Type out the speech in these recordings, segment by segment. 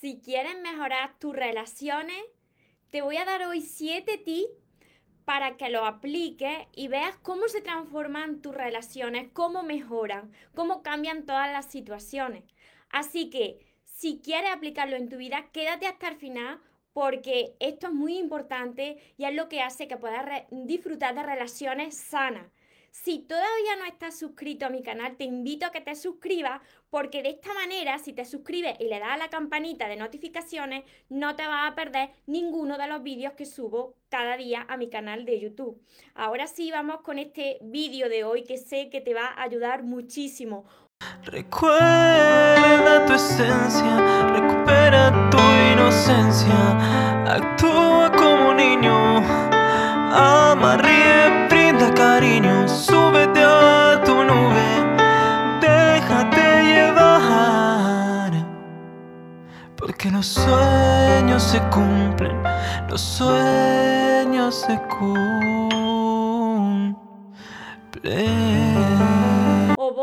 si quieres mejorar tus relaciones, te voy a dar hoy siete tips para que lo apliques y veas cómo se transforman tus relaciones, cómo mejoran, cómo cambian todas las situaciones. Así que si quieres aplicarlo en tu vida, quédate hasta el final porque esto es muy importante y es lo que hace que puedas disfrutar de relaciones sanas. Si todavía no estás suscrito a mi canal, te invito a que te suscribas porque de esta manera, si te suscribes y le das a la campanita de notificaciones, no te vas a perder ninguno de los vídeos que subo cada día a mi canal de YouTube. Ahora sí, vamos con este vídeo de hoy que sé que te va a ayudar muchísimo. Recuerda tu esencia, recupera tu inocencia, actúa como niño, ama, porque los sueños se cumplen, los sueños se cumplen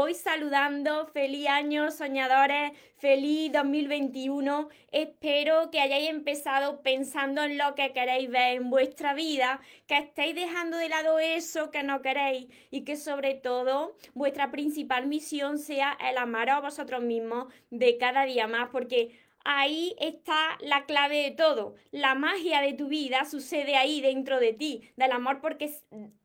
voy saludando. Feliz año, soñadores. Feliz 2021. Espero que hayáis empezado pensando en lo que queréis ver en vuestra vida, que estéis dejando de lado eso que no queréis y que sobre todo vuestra principal misión sea el amar a vosotros mismos de cada día más, porque ahí está la clave de todo. La magia de tu vida sucede ahí dentro de ti, del amor porque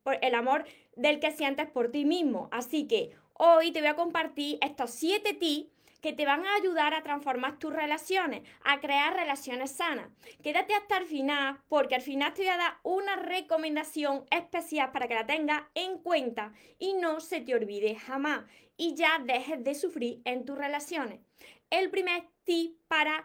por el amor del que sientes por ti mismo. Así que Hoy te voy a compartir estos siete tips que te van a ayudar a transformar tus relaciones, a crear relaciones sanas. Quédate hasta el final porque al final te voy a dar una recomendación especial para que la tengas en cuenta y no se te olvide jamás y ya dejes de sufrir en tus relaciones. El primer tip para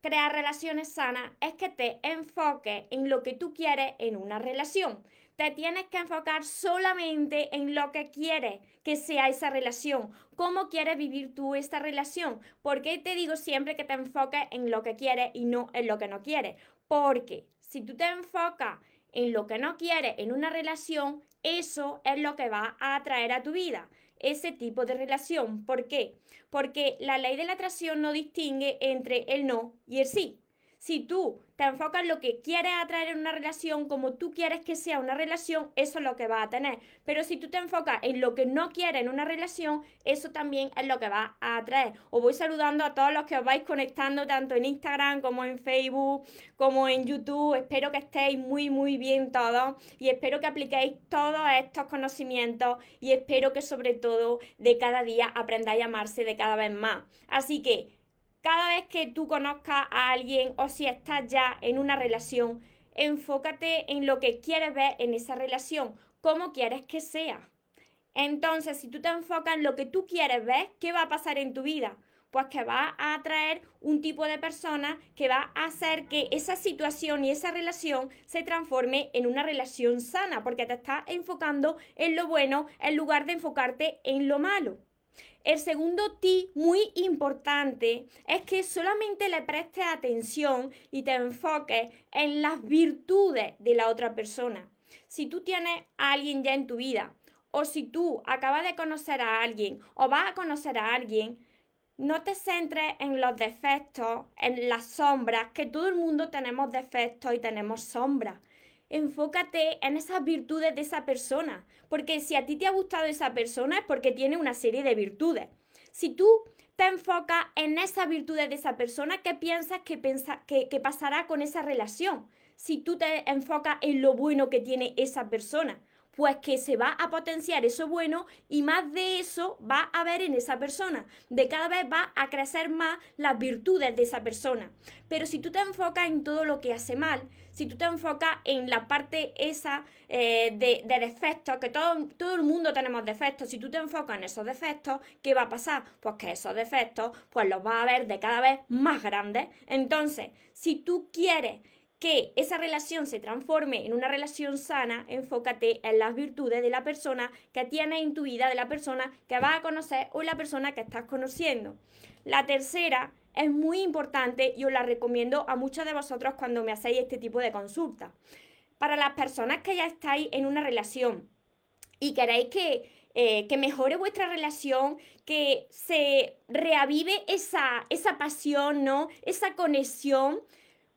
crear relaciones sanas es que te enfoques en lo que tú quieres en una relación te tienes que enfocar solamente en lo que quieres que sea esa relación. ¿Cómo quieres vivir tú esta relación? ¿Por qué te digo siempre que te enfoques en lo que quieres y no en lo que no quieres? Porque si tú te enfocas en lo que no quieres en una relación, eso es lo que va a atraer a tu vida ese tipo de relación. ¿Por qué? Porque la ley de la atracción no distingue entre el no y el sí. Si tú te enfocas en lo que quieres atraer en una relación, como tú quieres que sea una relación, eso es lo que va a tener. Pero si tú te enfocas en lo que no quieres en una relación, eso también es lo que va a atraer. Os voy saludando a todos los que os vais conectando tanto en Instagram como en Facebook, como en YouTube. Espero que estéis muy, muy bien todos y espero que apliquéis todos estos conocimientos y espero que sobre todo de cada día aprendáis a amarse de cada vez más. Así que cada vez que tú conozcas a alguien o si estás ya en una relación, enfócate en lo que quieres ver en esa relación, cómo quieres que sea. Entonces, si tú te enfocas en lo que tú quieres ver, ¿qué va a pasar en tu vida? Pues que va a atraer un tipo de persona que va a hacer que esa situación y esa relación se transforme en una relación sana, porque te estás enfocando en lo bueno en lugar de enfocarte en lo malo. El segundo tip muy importante es que solamente le prestes atención y te enfoques en las virtudes de la otra persona. Si tú tienes a alguien ya en tu vida o si tú acabas de conocer a alguien o vas a conocer a alguien, no te centres en los defectos, en las sombras, que todo el mundo tenemos defectos y tenemos sombras enfócate en esas virtudes de esa persona, porque si a ti te ha gustado esa persona es porque tiene una serie de virtudes. Si tú te enfocas en esas virtudes de esa persona, ¿qué piensas que, que pasará con esa relación? Si tú te enfocas en lo bueno que tiene esa persona, pues que se va a potenciar eso bueno y más de eso va a haber en esa persona. De cada vez va a crecer más las virtudes de esa persona. Pero si tú te enfocas en todo lo que hace mal, si tú te enfocas en la parte esa eh, de, de, defectos, que todo, todo el mundo tenemos defectos, si tú te enfocas en esos defectos, ¿qué va a pasar? Pues que esos defectos pues los vas a ver de cada vez más grandes. Entonces, si tú quieres que esa relación se transforme en una relación sana, enfócate en las virtudes de la persona que tienes en tu vida, de la persona que vas a conocer o la persona que estás conociendo. La tercera es muy importante y os la recomiendo a muchos de vosotros cuando me hacéis este tipo de consultas. Para las personas que ya estáis en una relación y queréis que eh, que mejore vuestra relación, que se reavive esa, esa pasión, ¿no? Esa conexión,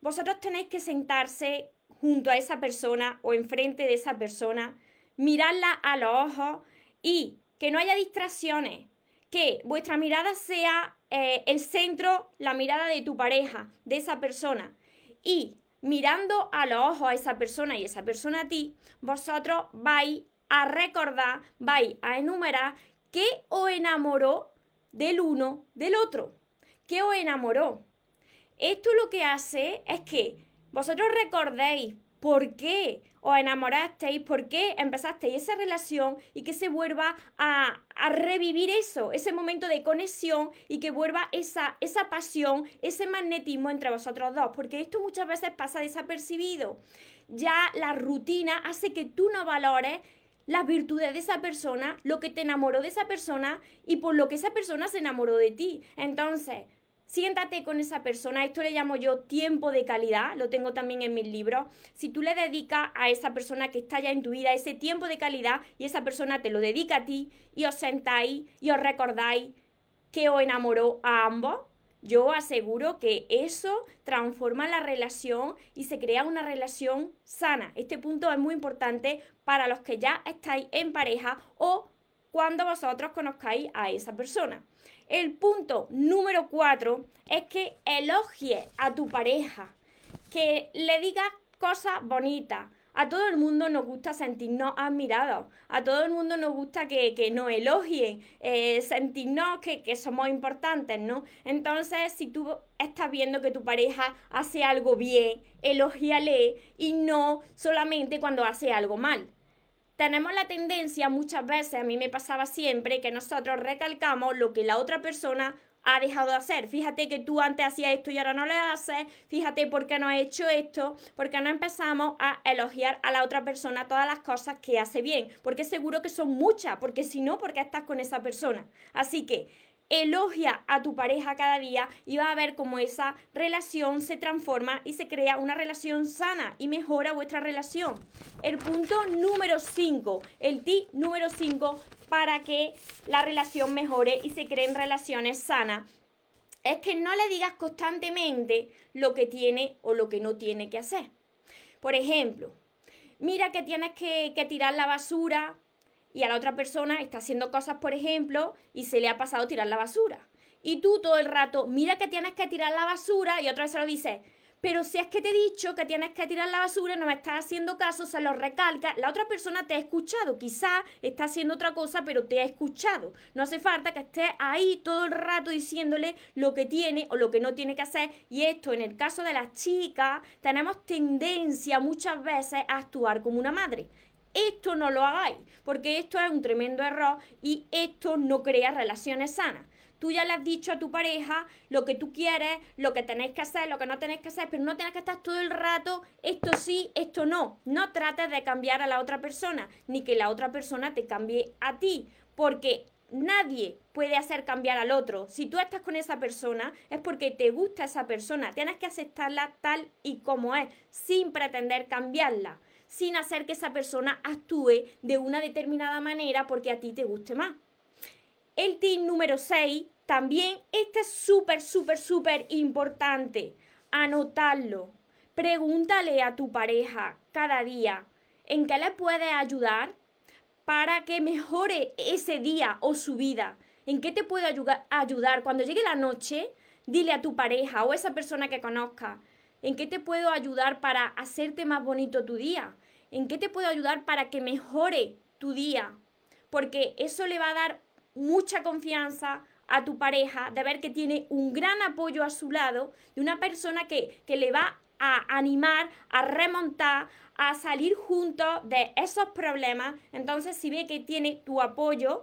vosotros tenéis que sentarse junto a esa persona o enfrente de esa persona, mirarla a los ojos y que no haya distracciones, que vuestra mirada sea eh, el centro, la mirada de tu pareja, de esa persona. Y mirando a los ojos a esa persona y esa persona a ti, vosotros vais a recordar, vais a enumerar qué os enamoró del uno del otro. ¿Qué os enamoró? Esto lo que hace es que vosotros recordéis por qué os enamorasteis, por qué empezasteis esa relación y que se vuelva a, revivir eso, ese momento de conexión y que vuelva esa, esa pasión, ese magnetismo entre vosotros dos, porque esto muchas veces pasa desapercibido. Ya la rutina hace que tú no valores las virtudes de esa persona, lo que te enamoró de esa persona y por lo que esa persona se enamoró de ti. Entonces, siéntate con esa persona, esto le llamo yo tiempo de calidad, lo tengo también en mis libros. Si tú le dedicas a esa persona que está ya en tu vida ese tiempo de calidad y esa persona te lo dedica a ti y os sentáis y os recordáis que os enamoró a ambos, yo aseguro que eso transforma la relación y se crea una relación sana. Este punto es muy importante para los que ya estáis en pareja o cuando vosotros conozcáis a esa persona. El punto número cuatro es que elogie a tu pareja, que le digas cosas bonitas, a todo el mundo nos gusta sentirnos admirados, a todo el mundo nos gusta que, nos elogien, eh, sentirnos que, que, somos importantes, ¿no? Entonces, si tú estás viendo que tu pareja hace algo bien, elogíale y no solamente cuando hace algo mal tenemos la tendencia muchas veces, a mí me pasaba siempre, que nosotros recalcamos lo que la otra persona ha dejado de hacer. Fíjate que tú antes hacías esto y ahora no lo haces. Fíjate por qué no has hecho esto. Porque no empezamos a elogiar a la otra persona todas las cosas que hace bien. Porque seguro que son muchas. Porque si no, ¿por qué estás con esa persona? Así que elogia a tu pareja cada día y va a ver cómo esa relación se transforma y se crea una relación sana y mejora vuestra relación. El punto número 5, el ti número 5 para que la relación mejore y se creen relaciones sanas es que no le digas constantemente lo que tiene o lo que no tiene que hacer. Por ejemplo, mira que tienes que, que tirar la basura y a la otra persona está haciendo cosas, por ejemplo, y se le ha pasado tirar la basura. Y tú todo el rato, mira que tienes que tirar la basura y otra vez se lo dices, pero si es que te he dicho que tienes que tirar la basura no me estás haciendo caso, se lo recalca, la otra persona te ha escuchado, quizá está haciendo otra cosa, pero te ha escuchado. No hace falta que estés ahí todo el rato diciéndole lo que tiene o lo que no tiene que hacer. Y esto, en el caso de las chicas, tenemos tendencia muchas veces a actuar como una madre esto no lo hagáis, porque esto es un tremendo error y esto no crea relaciones sanas. Tú ya le has dicho a tu pareja lo que tú quieres, lo que tenéis que hacer, lo que no tenéis que hacer, pero no tienes que estar todo el rato, esto sí, esto no. No trates de cambiar a la otra persona, ni que la otra persona te cambie a ti, porque nadie puede hacer cambiar al otro. Si tú estás con esa persona, es porque te gusta esa persona. Tienes que aceptarla tal y como es, sin pretender cambiarla sin hacer que esa persona actúe de una determinada manera porque a ti te guste más. El tip número 6, también este es súper, súper, súper importante. Anotarlo. Pregúntale a tu pareja cada día en qué le puedes ayudar para que mejore ese día o su vida. ¿En qué te puede ayudar? Cuando llegue la noche, dile a tu pareja o a esa persona que conozca, ¿En qué te puedo ayudar para hacerte más bonito tu día? ¿En qué te puedo ayudar para que mejore tu día? Porque eso le va a dar mucha confianza a tu pareja de ver que tiene un gran apoyo a su lado, de una persona que, que le va a animar, a remontar, a salir juntos de esos problemas. Entonces, si ve que tiene tu apoyo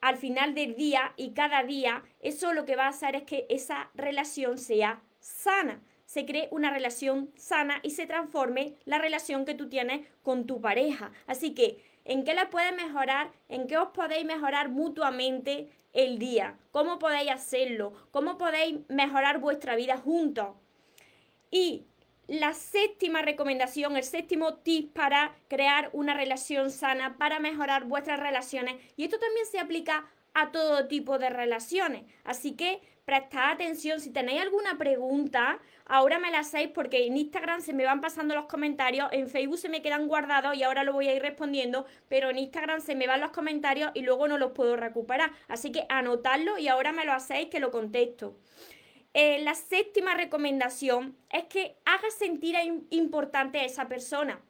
al final del día y cada día, eso lo que va a hacer es que esa relación sea sana se cree una relación sana y se transforme la relación que tú tienes con tu pareja. Así que, ¿en qué la puedes mejorar? ¿En qué os podéis mejorar mutuamente el día? ¿Cómo podéis hacerlo? ¿Cómo podéis mejorar vuestra vida juntos? Y la séptima recomendación, el séptimo tip para crear una relación sana, para mejorar vuestras relaciones. Y esto también se aplica a todo tipo de relaciones. Así que prestad atención. Si tenéis alguna pregunta, ahora me la hacéis porque en Instagram se me van pasando los comentarios, en Facebook se me quedan guardados y ahora lo voy a ir respondiendo, pero en Instagram se me van los comentarios y luego no los puedo recuperar. Así que anotadlo y ahora me lo hacéis que lo contesto. Eh, la séptima recomendación es que hagas sentir importante a esa persona.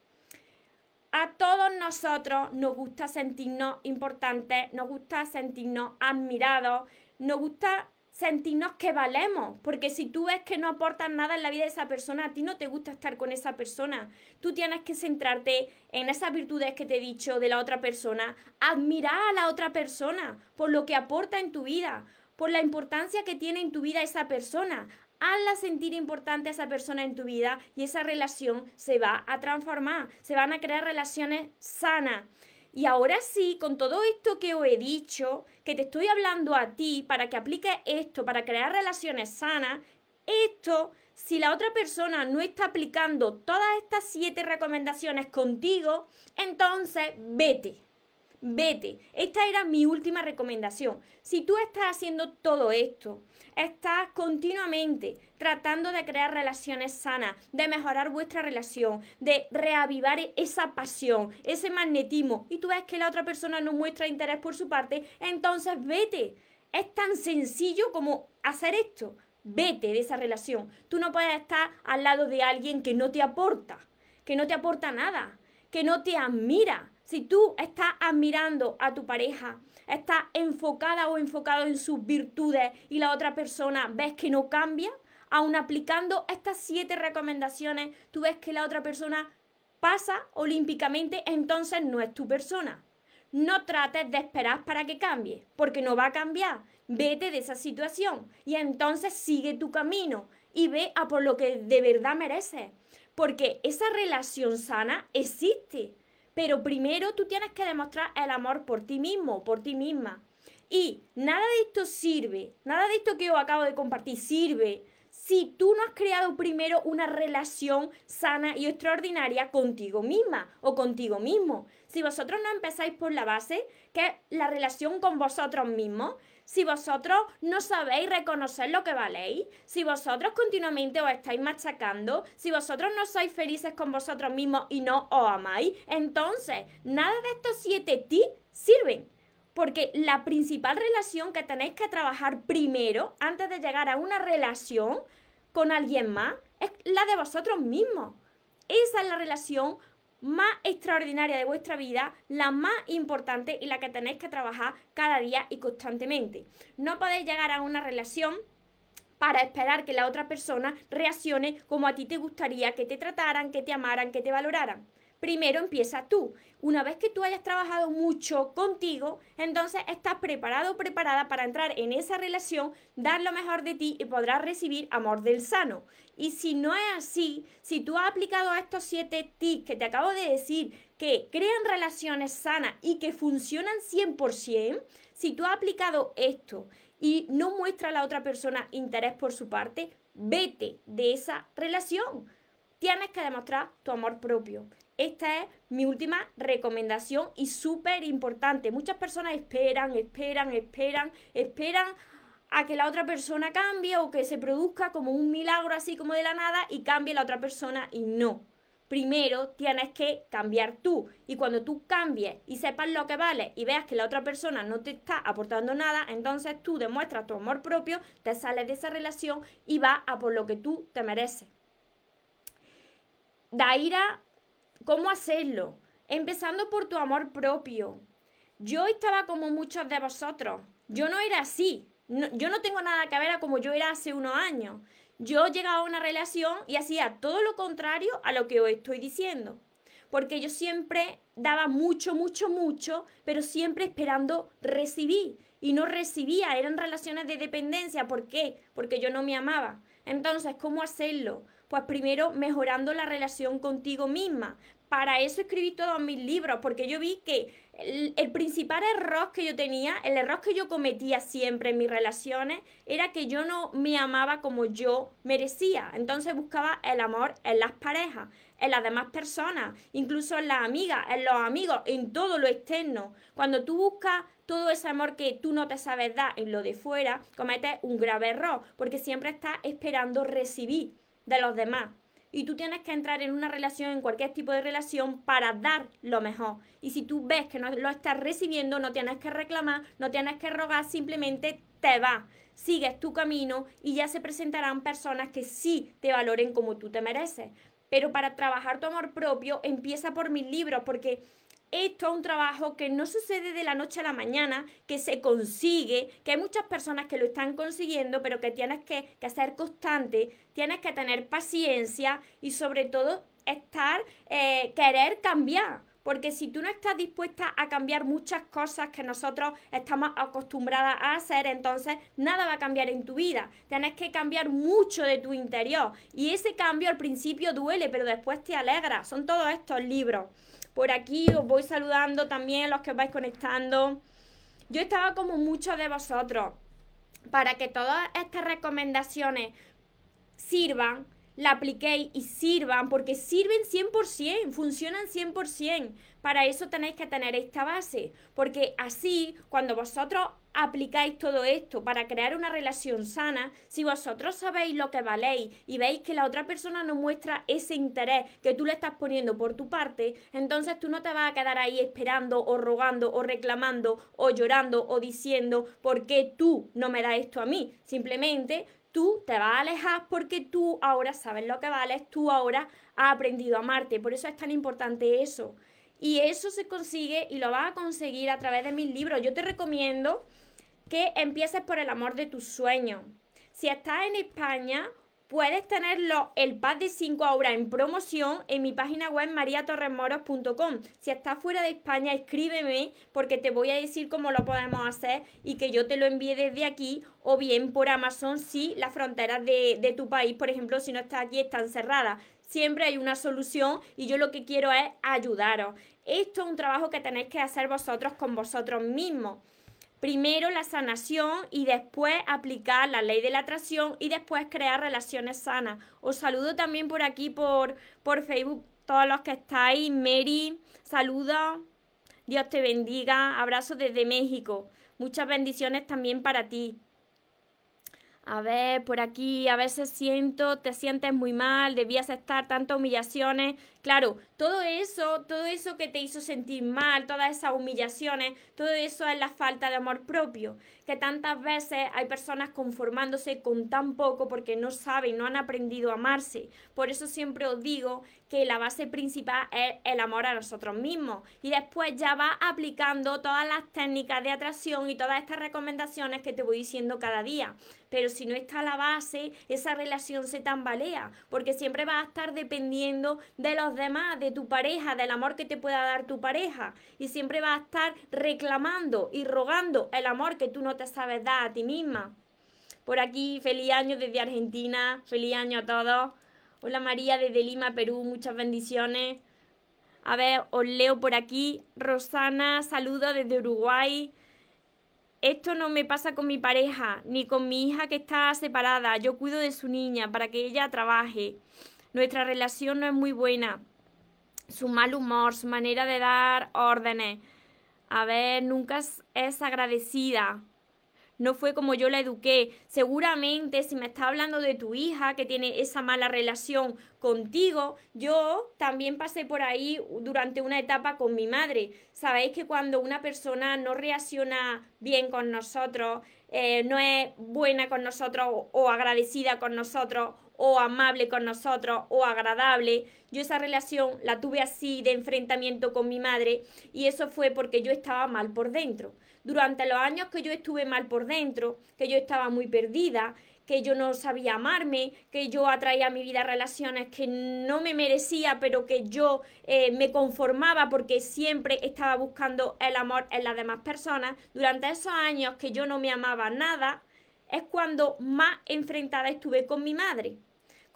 A todos nosotros nos gusta sentirnos importantes, nos gusta sentirnos admirados, nos gusta sentirnos que valemos, porque si tú ves que no aportas nada en la vida de esa persona, a ti no te gusta estar con esa persona. Tú tienes que centrarte en esas virtudes que te he dicho de la otra persona, admirar a la otra persona por lo que aporta en tu vida, por la importancia que tiene en tu vida esa persona. Hazla sentir importante a esa persona en tu vida y esa relación se va a transformar, se van a crear relaciones sanas. Y ahora sí, con todo esto que os he dicho, que te estoy hablando a ti para que apliques esto, para crear relaciones sanas, esto, si la otra persona no está aplicando todas estas siete recomendaciones contigo, entonces vete vete. Esta era mi última recomendación. Si tú estás haciendo todo esto, estás continuamente tratando de crear relaciones sanas, de mejorar vuestra relación, de reavivar esa pasión, ese magnetismo, y tú ves que la otra persona no muestra interés por su parte, entonces vete. Es tan sencillo como hacer esto. Vete de esa relación. Tú no puedes estar al lado de alguien que no te aporta, que no te aporta nada, que no te admira, si tú estás admirando a tu pareja, estás enfocada o enfocado en sus virtudes y la otra persona ves que no cambia, aun aplicando estas siete recomendaciones, tú ves que la otra persona pasa olímpicamente, entonces no es tu persona. No trates de esperar para que cambie, porque no va a cambiar. Vete de esa situación y entonces sigue tu camino y ve a por lo que de verdad mereces. Porque esa relación sana existe pero primero tú tienes que demostrar el amor por ti mismo, por ti misma. Y nada de esto sirve, nada de esto que yo acabo de compartir sirve si tú no has creado primero una relación sana y extraordinaria contigo misma o contigo mismo. Si vosotros no empezáis por la base, que es la relación con vosotros mismos, si vosotros no sabéis reconocer lo que valéis, si vosotros continuamente os estáis machacando, si vosotros no sois felices con vosotros mismos y no os amáis, entonces nada de estos siete tips sirven. Porque la principal relación que tenéis que trabajar primero, antes de llegar a una relación con alguien más, es la de vosotros mismos. Esa es la relación más extraordinaria de vuestra vida, la más importante y la que tenéis que trabajar cada día y constantemente. No podéis llegar a una relación para esperar que la otra persona reaccione como a ti te gustaría que te trataran, que te amaran, que te valoraran primero empieza tú. Una vez que tú hayas trabajado mucho contigo, entonces estás preparado o preparada para entrar en esa relación, dar lo mejor de ti y podrás recibir amor del sano. Y si no es así, si tú has aplicado estos siete tips que te acabo de decir, que crean relaciones sanas y que funcionan 100%, si tú has aplicado esto y no muestra a la otra persona interés por su parte, vete de esa relación. Tienes que demostrar tu amor propio. Esta es mi última recomendación y súper importante. Muchas personas esperan, esperan, esperan, esperan a que la otra persona cambie o que se produzca como un milagro así como de la nada y cambie la otra persona y no. Primero tienes que cambiar tú y cuando tú cambies y sepas lo que vale y veas que la otra persona no te está aportando nada, entonces tú demuestras tu amor propio, te sales de esa relación y vas a por lo que tú te mereces. Daira ¿Cómo hacerlo? Empezando por tu amor propio. Yo estaba como muchos de vosotros. Yo no era así. yo no tengo nada que ver a como yo era hace unos años. Yo llegaba a una relación y hacía todo lo contrario a lo que os estoy diciendo. Porque yo siempre daba mucho, mucho, mucho, pero siempre esperando recibir. Y no recibía, eran relaciones de dependencia. ¿Por qué? Porque yo no me amaba. Entonces, ¿cómo hacerlo? Pues primero mejorando la relación contigo misma. Para eso escribí todos mis libros, porque yo vi que el, principal error que yo tenía, el error que yo cometía siempre en mis relaciones, era que yo no me amaba como yo merecía. Entonces buscaba el amor en las parejas, en las demás personas, incluso en las amigas, en los amigos, en todo lo externo. Cuando tú buscas todo ese amor que tú no te sabes dar en lo de fuera, cometes un grave error, porque siempre estás esperando recibir de los demás y tú tienes que entrar en una relación, en cualquier tipo de relación, para dar lo mejor. Y si tú ves que no lo estás recibiendo, no tienes que reclamar, no tienes que rogar, simplemente te vas, sigues tu camino y ya se presentarán personas que sí te valoren como tú te mereces. Pero para trabajar tu amor propio, empieza por mis libros, porque esto es un trabajo que no sucede de la noche a la mañana, que se consigue, que hay muchas personas que lo están consiguiendo, pero que tienes que, ser constante, tienes que tener paciencia y sobre todo estar, eh, querer cambiar. Porque si tú no estás dispuesta a cambiar muchas cosas que nosotros estamos acostumbradas a hacer, entonces nada va a cambiar en tu vida. Tienes que cambiar mucho de tu interior. Y ese cambio al principio duele, pero después te alegra. Son todos estos libros. Por aquí os voy saludando también los que os vais conectando. Yo estaba como muchos de vosotros para que todas estas recomendaciones sirvan, la apliquéis y sirvan, porque sirven 100%, funcionan 100%. Para eso tenéis que tener esta base, porque así, cuando vosotros aplicáis todo esto para crear una relación sana, si vosotros sabéis lo que valéis y veis que la otra persona no muestra ese interés que tú le estás poniendo por tu parte, entonces tú no te vas a quedar ahí esperando o rogando o reclamando o llorando o diciendo por qué tú no me das esto a mí. Simplemente tú te vas a alejar porque tú ahora sabes lo que vales, tú ahora has aprendido a amarte. Por eso es tan importante eso. Y eso se consigue y lo vas a conseguir a través de mis libros. Yo te recomiendo que empieces por el amor de tus sueños. Si estás en España, puedes tenerlo el pack de 5 horas en promoción en mi página web mariatorremoros.com. Si estás fuera de España, escríbeme porque te voy a decir cómo lo podemos hacer y que yo te lo envíe desde aquí o bien por Amazon si las fronteras de, de tu país, por ejemplo, si no estás aquí, están cerradas. Siempre hay una solución y yo lo que quiero es ayudaros. Esto es un trabajo que tenéis que hacer vosotros con vosotros mismos primero la sanación y después aplicar la ley de la atracción y después crear relaciones sanas. Os saludo también por aquí, por, por Facebook, todos los que estáis. Mary, saluda. Dios te bendiga. Abrazos desde México. Muchas bendiciones también para ti. A ver, por aquí a veces siento, te sientes muy mal, debías estar tantas humillaciones. Claro, todo eso, todo eso que te hizo sentir mal, todas esas humillaciones, todo eso es la falta de amor propio. Que tantas veces hay personas conformándose con tan poco porque no saben, no han aprendido a amarse. Por eso siempre os digo que la base principal es el amor a nosotros mismos. Y después ya vas aplicando todas las técnicas de atracción y todas estas recomendaciones que te voy diciendo cada día pero si no está la base, esa relación se tambalea, porque siempre vas a estar dependiendo de los demás, de tu pareja, del amor que te pueda dar tu pareja, y siempre vas a estar reclamando y rogando el amor que tú no te sabes dar a ti misma. Por aquí, feliz año desde Argentina, feliz año a todos. Hola María desde Lima, Perú, muchas bendiciones. A ver, os leo por aquí. Rosana, saludo desde Uruguay esto no me pasa con mi pareja, ni con mi hija que está separada. Yo cuido de su niña para que ella trabaje. Nuestra relación no es muy buena. Su mal humor, su manera de dar órdenes. A ver, nunca es agradecida no fue como yo la eduqué. Seguramente si me está hablando de tu hija que tiene esa mala relación contigo, yo también pasé por ahí durante una etapa con mi madre. Sabéis que cuando una persona no reacciona bien con nosotros, eh, no es buena con nosotros o agradecida con nosotros o amable con nosotros o agradable. Yo esa relación la tuve así de enfrentamiento con mi madre y eso fue porque yo estaba mal por dentro durante los años que yo estuve mal por dentro, que yo estaba muy perdida, que yo no sabía amarme, que yo atraía a mi vida relaciones que no me merecía, pero que yo eh, me conformaba porque siempre estaba buscando el amor en las demás personas. Durante esos años que yo no me amaba nada, es cuando más enfrentada estuve con mi madre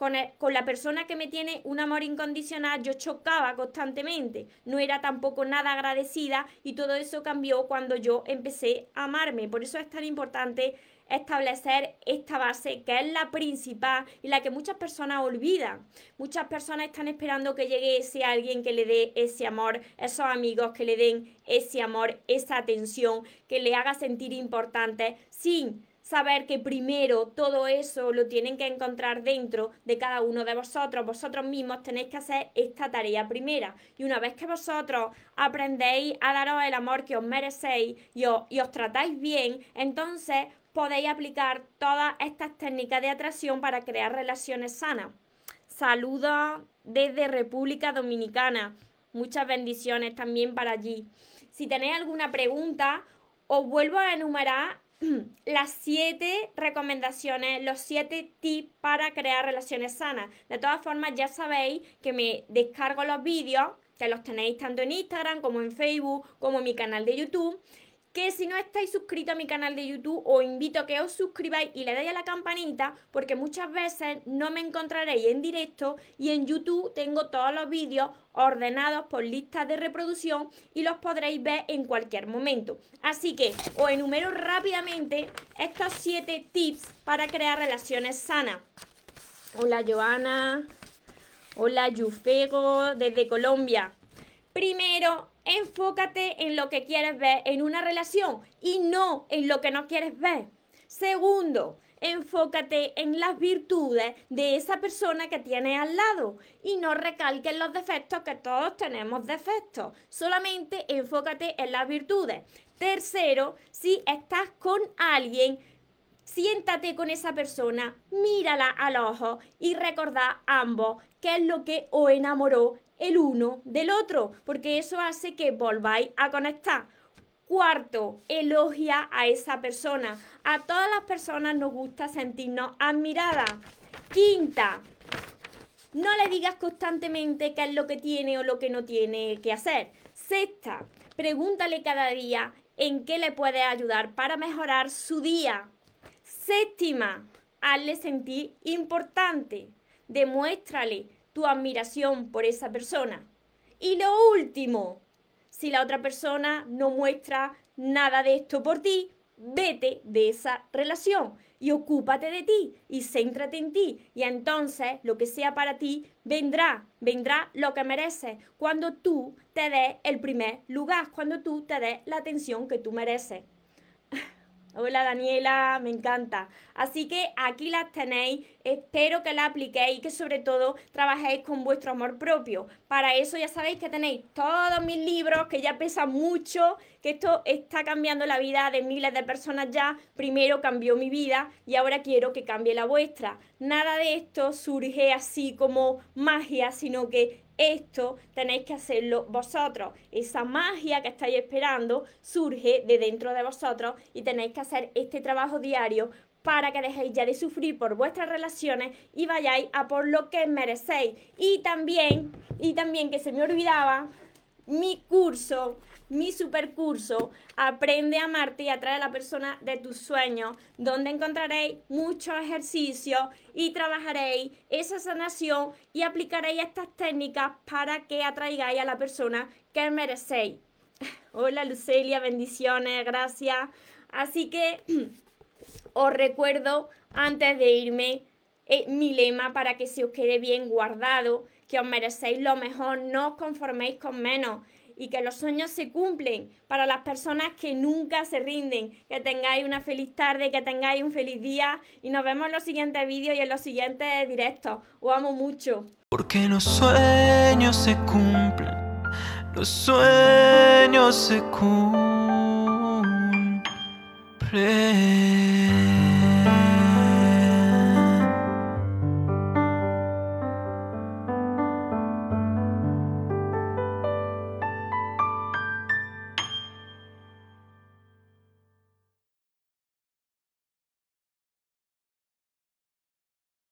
con, con, la persona que me tiene un amor incondicional yo chocaba constantemente, no era tampoco nada agradecida y todo eso cambió cuando yo empecé a amarme. Por eso es tan importante establecer esta base que es la principal y la que muchas personas olvidan. Muchas personas están esperando que llegue ese alguien que le dé ese amor, esos amigos que le den ese amor, esa atención, que le haga sentir importante sin saber que primero todo eso lo tienen que encontrar dentro de cada uno de vosotros. Vosotros mismos tenéis que hacer esta tarea primera. Y una vez que vosotros aprendéis a daros el amor que os merecéis y os, y os tratáis bien, entonces podéis aplicar todas estas técnicas de atracción para crear relaciones sanas. Saludos desde República Dominicana. Muchas bendiciones también para allí. Si tenéis alguna pregunta, os vuelvo a enumerar las siete recomendaciones, los siete tips para crear relaciones sanas. De todas formas, ya sabéis que me descargo los vídeos, que los tenéis tanto en Instagram como en Facebook, como en mi canal de YouTube que si no estáis suscritos a mi canal de YouTube, os invito a que os suscribáis y le deis a la campanita, porque muchas veces no me encontraréis en directo y en YouTube tengo todos los vídeos ordenados por listas de reproducción y los podréis ver en cualquier momento. Así que os enumero rápidamente estos 7 tips para crear relaciones sanas. Hola Joana, hola Yufego desde Colombia. Primero, enfócate en lo que quieres ver en una relación y no en lo que no quieres ver. Segundo, enfócate en las virtudes de esa persona que tienes al lado y no recalques los defectos que todos tenemos defectos. Solamente enfócate en las virtudes. Tercero, si estás con alguien, siéntate con esa persona, mírala al ojo y recordad ambos qué es lo que os enamoró el uno del otro, porque eso hace que volváis a conectar. Cuarto, elogia a esa persona. A todas las personas nos gusta sentirnos admiradas. Quinta, no le digas constantemente qué es lo que tiene o lo que no tiene que hacer. Sexta, pregúntale cada día en qué le puedes ayudar para mejorar su día. Séptima, hazle sentir importante. Demuéstrale tu admiración por esa persona. Y lo último, si la otra persona no muestra nada de esto por ti, vete de esa relación y ocúpate de ti y céntrate en ti. Y entonces lo que sea para ti vendrá, vendrá lo que mereces cuando tú te des el primer lugar, cuando tú te des la atención que tú mereces. Hola Daniela, me encanta. Así que aquí las tenéis. Espero que la apliquéis y que sobre todo trabajéis con vuestro amor propio. Para eso ya sabéis que tenéis todos mis libros que ya pesan mucho, que esto está cambiando la vida de miles de personas ya. Primero cambió mi vida y ahora quiero que cambie la vuestra. Nada de esto surge así como magia, sino que esto tenéis que hacerlo vosotros. Esa magia que estáis esperando surge de dentro de vosotros y tenéis que hacer este trabajo diario para que dejéis ya de sufrir por vuestras relaciones y vayáis a por lo que merecéis. Y también, y también que se me olvidaba, mi curso mi supercurso Aprende a amarte y atrae a la persona de tus sueños, donde encontraréis muchos ejercicios y trabajaréis esa sanación y aplicaréis estas técnicas para que atraigáis a la persona que merecéis. Hola Lucelia, bendiciones, gracias. Así que os recuerdo antes de irme eh, mi lema para que se os quede bien guardado, que os merecéis lo mejor, no os conforméis con menos y que los sueños se cumplen para las personas que nunca se rinden. Que tengáis una feliz tarde, que tengáis un feliz día y nos vemos en los siguientes vídeos y en los siguientes directos. Os amo mucho. Porque los sueños se cumplen, los sueños se cumplen.